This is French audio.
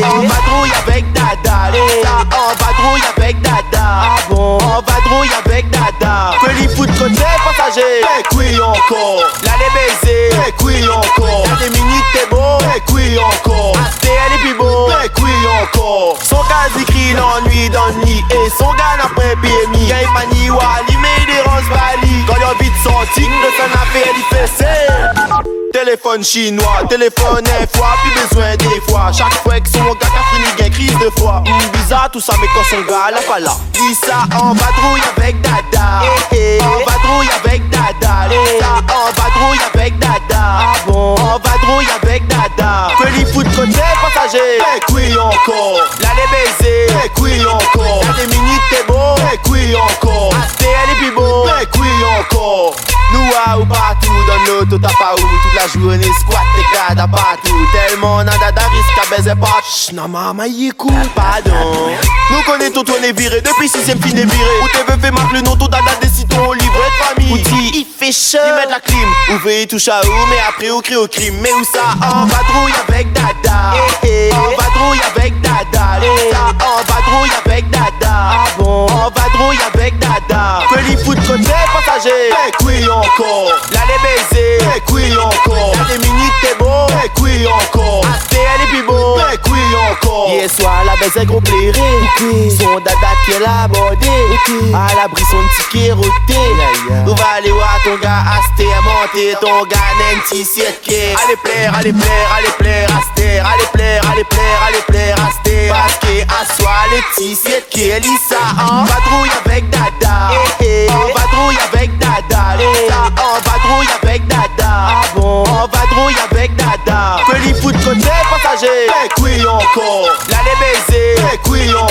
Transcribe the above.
vadrouille avec Dada. Ça, on vadrouille avec Dada. Ah bon, on vadrouille avec Dada. Les foot côté passager. Eh oui encore. Là les baisers. Eh oui encore. Y'a des minutes t'es beau. Eh oui encore. Elle est plus beau. Eh oui encore. Son gars écrit l'ennui dans le. Et son gars après BMI. Une manie Wally mais des roses bali. Quand y'a vite sorti de son affaire il fait. Téléphone chinois, téléphone un fois, plus besoin des fois. Chaque fois que son gars a fini gain crise de foi. Hum, bizarre tout ça, mais quand son gars là pas là. Dis ça, on vadrouille avec Dada. Eh, eh, on vadrouille avec Dada. Dis ça, on vadrouille avec Dada. Ah bon, on vadrouille avec Dada. Les foot côté passager. Eh oui encore. Là les baisers. Eh oui encore. Y'a des minutes t'es beau. Eh oui encore. Elle est plus beau. Eh oui encore. Nous à ou partout dans l'auto t'as pas où la journée squat t'es gars à partout tellement on a dada risque à baiser pas. Ch'na non maman y pardon. Nous connaissons ton est viré depuis sixième fin est viré. Où t'es veuf et le nom ton dada décide ton livret de famille. Où il fait chaud. Il met la clim. Où veut touche à où mais après au crie au crime. Mais où ça on vadrouille avec dada. Eh, eh. On vadrouille avec dada. Ça on vadrouille avec dada. Ah bon. On vadrouille avec dada. Que les foot côté passager Eh Là les baisers. Eh oui encore. Des minutes t'es beau Eh oui encore. Asté elle est plus beau Eh oui encore. Hier soir la baisse est gros plairé Son dada qui est là abordé À l'abri son ticket roté. Où va aller voir ton gars Asté monter Ton gars n'a un petit siècle Allez plaire, allez plaire, allez plaire Asté Allez plaire, allez plaire, allez plaire Asté Parce que à soi les petits siècles Elisa en vadrouille avec Dada manger. T'es qui encore? L'aller baiser. T'es qui encore?